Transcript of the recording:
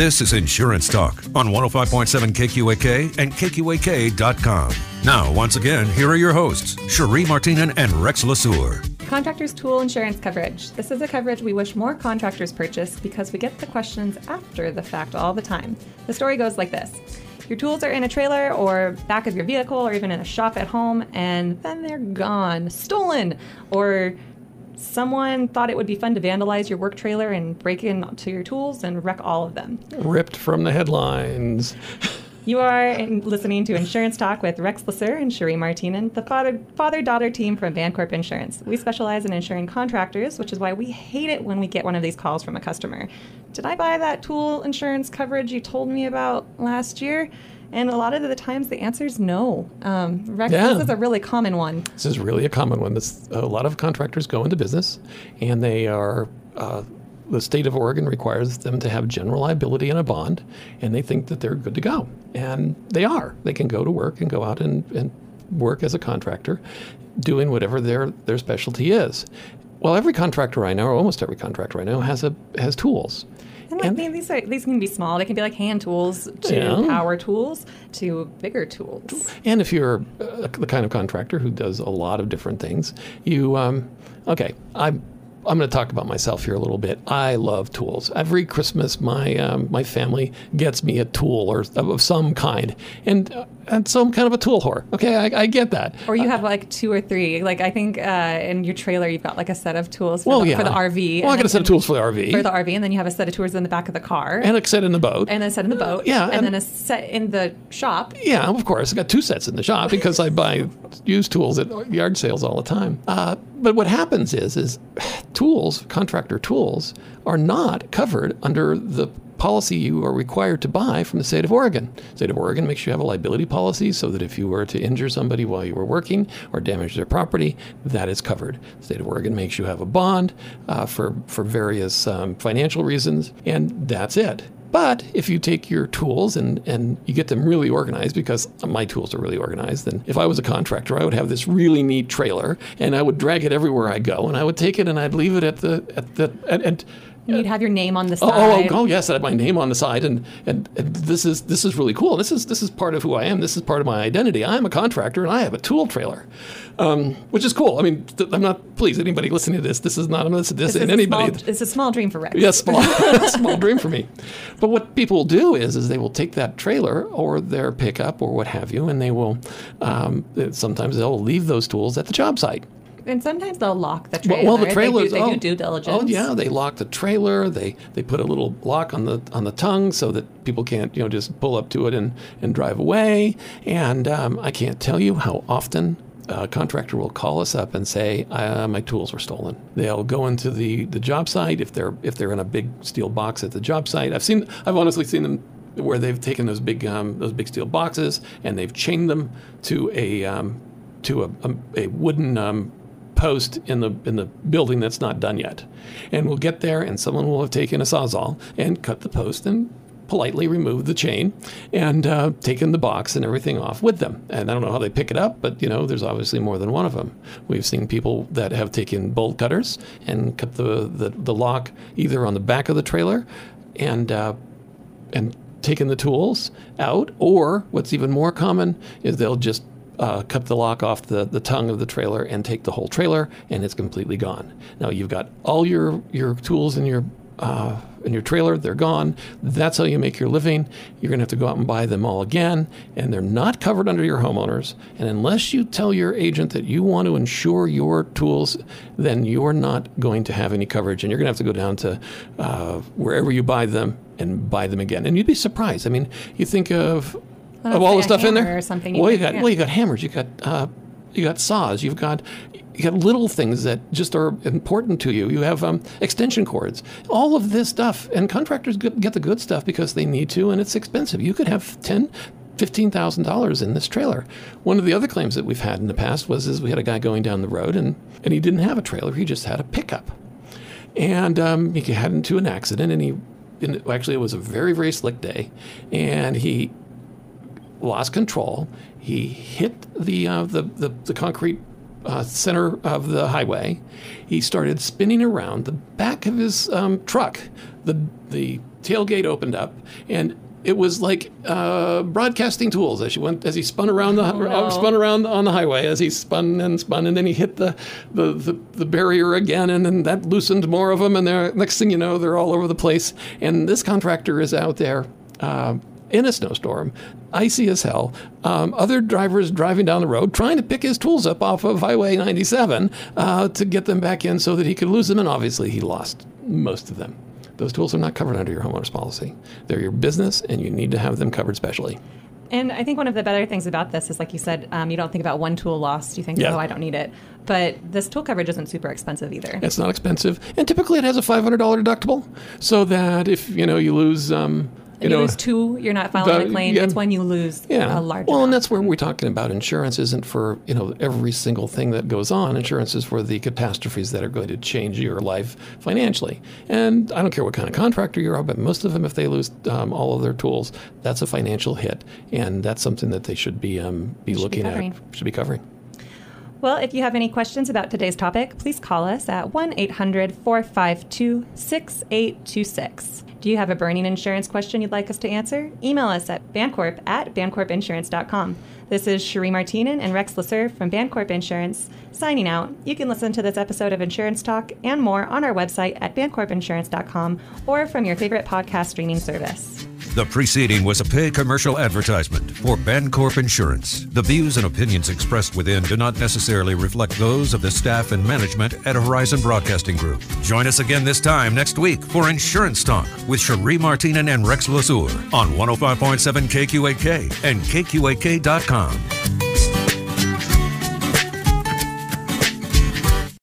This is Insurance Talk on 105.7 KQAK and KQAK.com. Now, once again, here are your hosts, Cherie Martinen and Rex Lasur. Contractors Tool Insurance Coverage. This is a coverage we wish more contractors purchase because we get the questions after the fact all the time. The story goes like this. Your tools are in a trailer or back of your vehicle or even in a shop at home, and then they're gone, stolen, or someone thought it would be fun to vandalize your work trailer and break into your tools and wreck all of them. Ripped from the headlines. You are in, listening to Insurance Talk with Rex Lasser and Cherie Martinen, the father daughter team from Bancorp Insurance. We specialize in insuring contractors, which is why we hate it when we get one of these calls from a customer. Did I buy that tool insurance coverage you told me about last year? And a lot of the times the answer is no. Um, Rex, Yeah. this is a really common one. This is really a common one. This, a lot of contractors go into business, and they are. Uh, the state of Oregon requires them to have general liability and a bond, and they think that they're good to go, and they are. They can go to work and go out and, and work as a contractor, doing whatever their their specialty is. Well, every contractor I know, or almost every contractor I know, has a has tools. And like, they- these, are, these can be small. They can be like hand tools to Yeah. power tools to bigger tools. And if you're uh, the kind of contractor who does a lot of different things, you um, okay. I'm I'm going to talk about myself here a little bit. I love tools. Every Christmas, my um, my family gets me a tool or of of some kind, and uh, and so I'm kind of a tool whore. Okay, I, I get that. Or you have like two or three. Like I think uh, in your trailer you've got like a set of tools for, Well, the, yeah. for the RV. Well, I got a set of tools for the RV. For the RV, and then you have a set of tools in the back of the car, and a set in the boat. and then a set in the boat, yeah, and, and- then a set in the shop. Yeah, of course. I got two sets in the shop because I buy used tools at yard sales all the time. Uh, but what happens is, is tools, contractor tools, are not covered under the policy you are required to buy from the state of Oregon. State of Oregon makes you have a liability policy so that if you were to injure somebody while you were working or damage their property, that is covered. The state of Oregon makes you have a bond uh, for for various um, financial reasons, and that's it. But if you take your tools and, and you get them really organized, because my tools are really organized, then if I was a contractor, I would have this really neat trailer and I would drag it everywhere I go and I would take it and I'd leave it at the at the and, and You'd have your name on the Oh, side. oh, oh, yes, I have my name on the side, and, and and this is this is really cool. This is this is part of who I am. This is part of my identity. I'm a contractor, and I have a tool trailer, um, which is cool. I mean, th- I'm not. Please, anybody listening to this, this is not. I'm not this This is and a anybody. small, it's a small dream for Rex. Yes, small, small dream for me. But what people will do is, is they will take that trailer or their pickup or what have you, and they will. Um, sometimes they'll leave those tools at the job site. And sometimes they'll lock the Well, trailer. well, the They trailers. do, they oh, do due diligence. Oh yeah, they lock the trailer. They they put a little lock on the on the tongue so that people can't you know just pull up to it and and drive away. And um, I can't tell you how often. A contractor will call us up and say, uh, "My tools were stolen." They'll go into the, the job site if they're if they're in a big steel box at the job site. I've seen I've honestly seen them where they've taken those big um, those big steel boxes and they've chained them to a um, to a, a, a wooden um, post in the in the building that's not done yet, and we'll get there, and someone will have taken a sawzall and cut the post and politely removed the chain and uh, taken the box and everything off with them. And I don't know how they pick it up, but you know, there's obviously more than one of them. We've seen people that have taken bolt cutters and cut the the, the lock either on the back of the trailer, and uh, and taken the tools out, or what's even more common is they'll just uh, cut the lock off the, the tongue of the trailer and take the whole trailer, and it's completely gone. Now you've got all your your tools in your uh, in your trailer; they're gone. That's how you make your living. You're gonna have to go out and buy them all again, and they're not covered under your homeowners. And unless you tell your agent that you want to insure your tools, then you're not going to have any coverage, and you're gonna have to go down to uh, wherever you buy them and buy them again. And you'd be surprised. I mean, you think of Well, of all the stuff in there. or something, you well, you got yeah. well, you got hammers, you got uh, you got saws, you've got you got little things that just are important to you. You have um, extension cords, all of this stuff, and contractors get the good stuff because they need to, and it's expensive. You could have ten. Fifteen thousand dollars in this trailer. One of the other claims that we've had in the past was is we had a guy going down the road and, and he didn't have a trailer. He just had a pickup, and um, he had into an accident. And he, and actually, it was a very very slick day, and he lost control. He hit the uh, the, the the concrete uh, center of the highway. He started spinning around. The back of his um, truck, the the tailgate opened up, and it was like uh, broadcasting tools as he went as he spun around the no. spun around on the highway as he spun and spun and then he hit the the, the, the barrier again and then that loosened more of them and they're, next thing you know they're all over the place and this contractor is out there uh, in a snowstorm, icy as hell. Um, other drivers driving down the road trying to pick his tools up off of Highway 97 uh, to get them back in so that he could lose them, and obviously he lost most of them. Those tools are not covered under your homeowner's policy. They're your business, and you need to have them covered specially. And I think one of the better things about this is, like you said, um, you don't think about one tool lost. You think, Yeah. oh, I don't need it. But this tool coverage isn't super expensive either. It's not expensive, and typically it has a $500 deductible, so that if you know you lose, um, you you know, lose two, you're not filing a claim. yeah. It's when you lose Yeah. a large well, and that's where we're talking about insurance isn't for, you know, every single thing that goes on. Insurance is for the catastrophes that are going to change your life financially. And I don't care what kind of contractor you are, but most of them, if they lose um, all of their tools, that's a financial hit. And that's something that they should be, um, be looking covering. at, should be covering. Well, if you have any questions about today's topic, please call us at 1 800 452 6826. Do you have a burning insurance question you'd like us to answer? Email us at bancorp at bancorpinsurance.com. This is Cherie Martinen and Rex Lasser from Bancorp Insurance signing out. You can listen to this episode of Insurance Talk and more on our website at bancorpinsurance.com or from your favorite podcast streaming service. The preceding was a paid commercial advertisement for Bancorp Insurance. The views and opinions expressed within do not necessarily reflect those of the staff and management at Horizon Broadcasting Group. Join us again this time next week for Insurance Talk with Cherie Martinen and Rex Lasur on 105.7 KQAK and KQAK.com.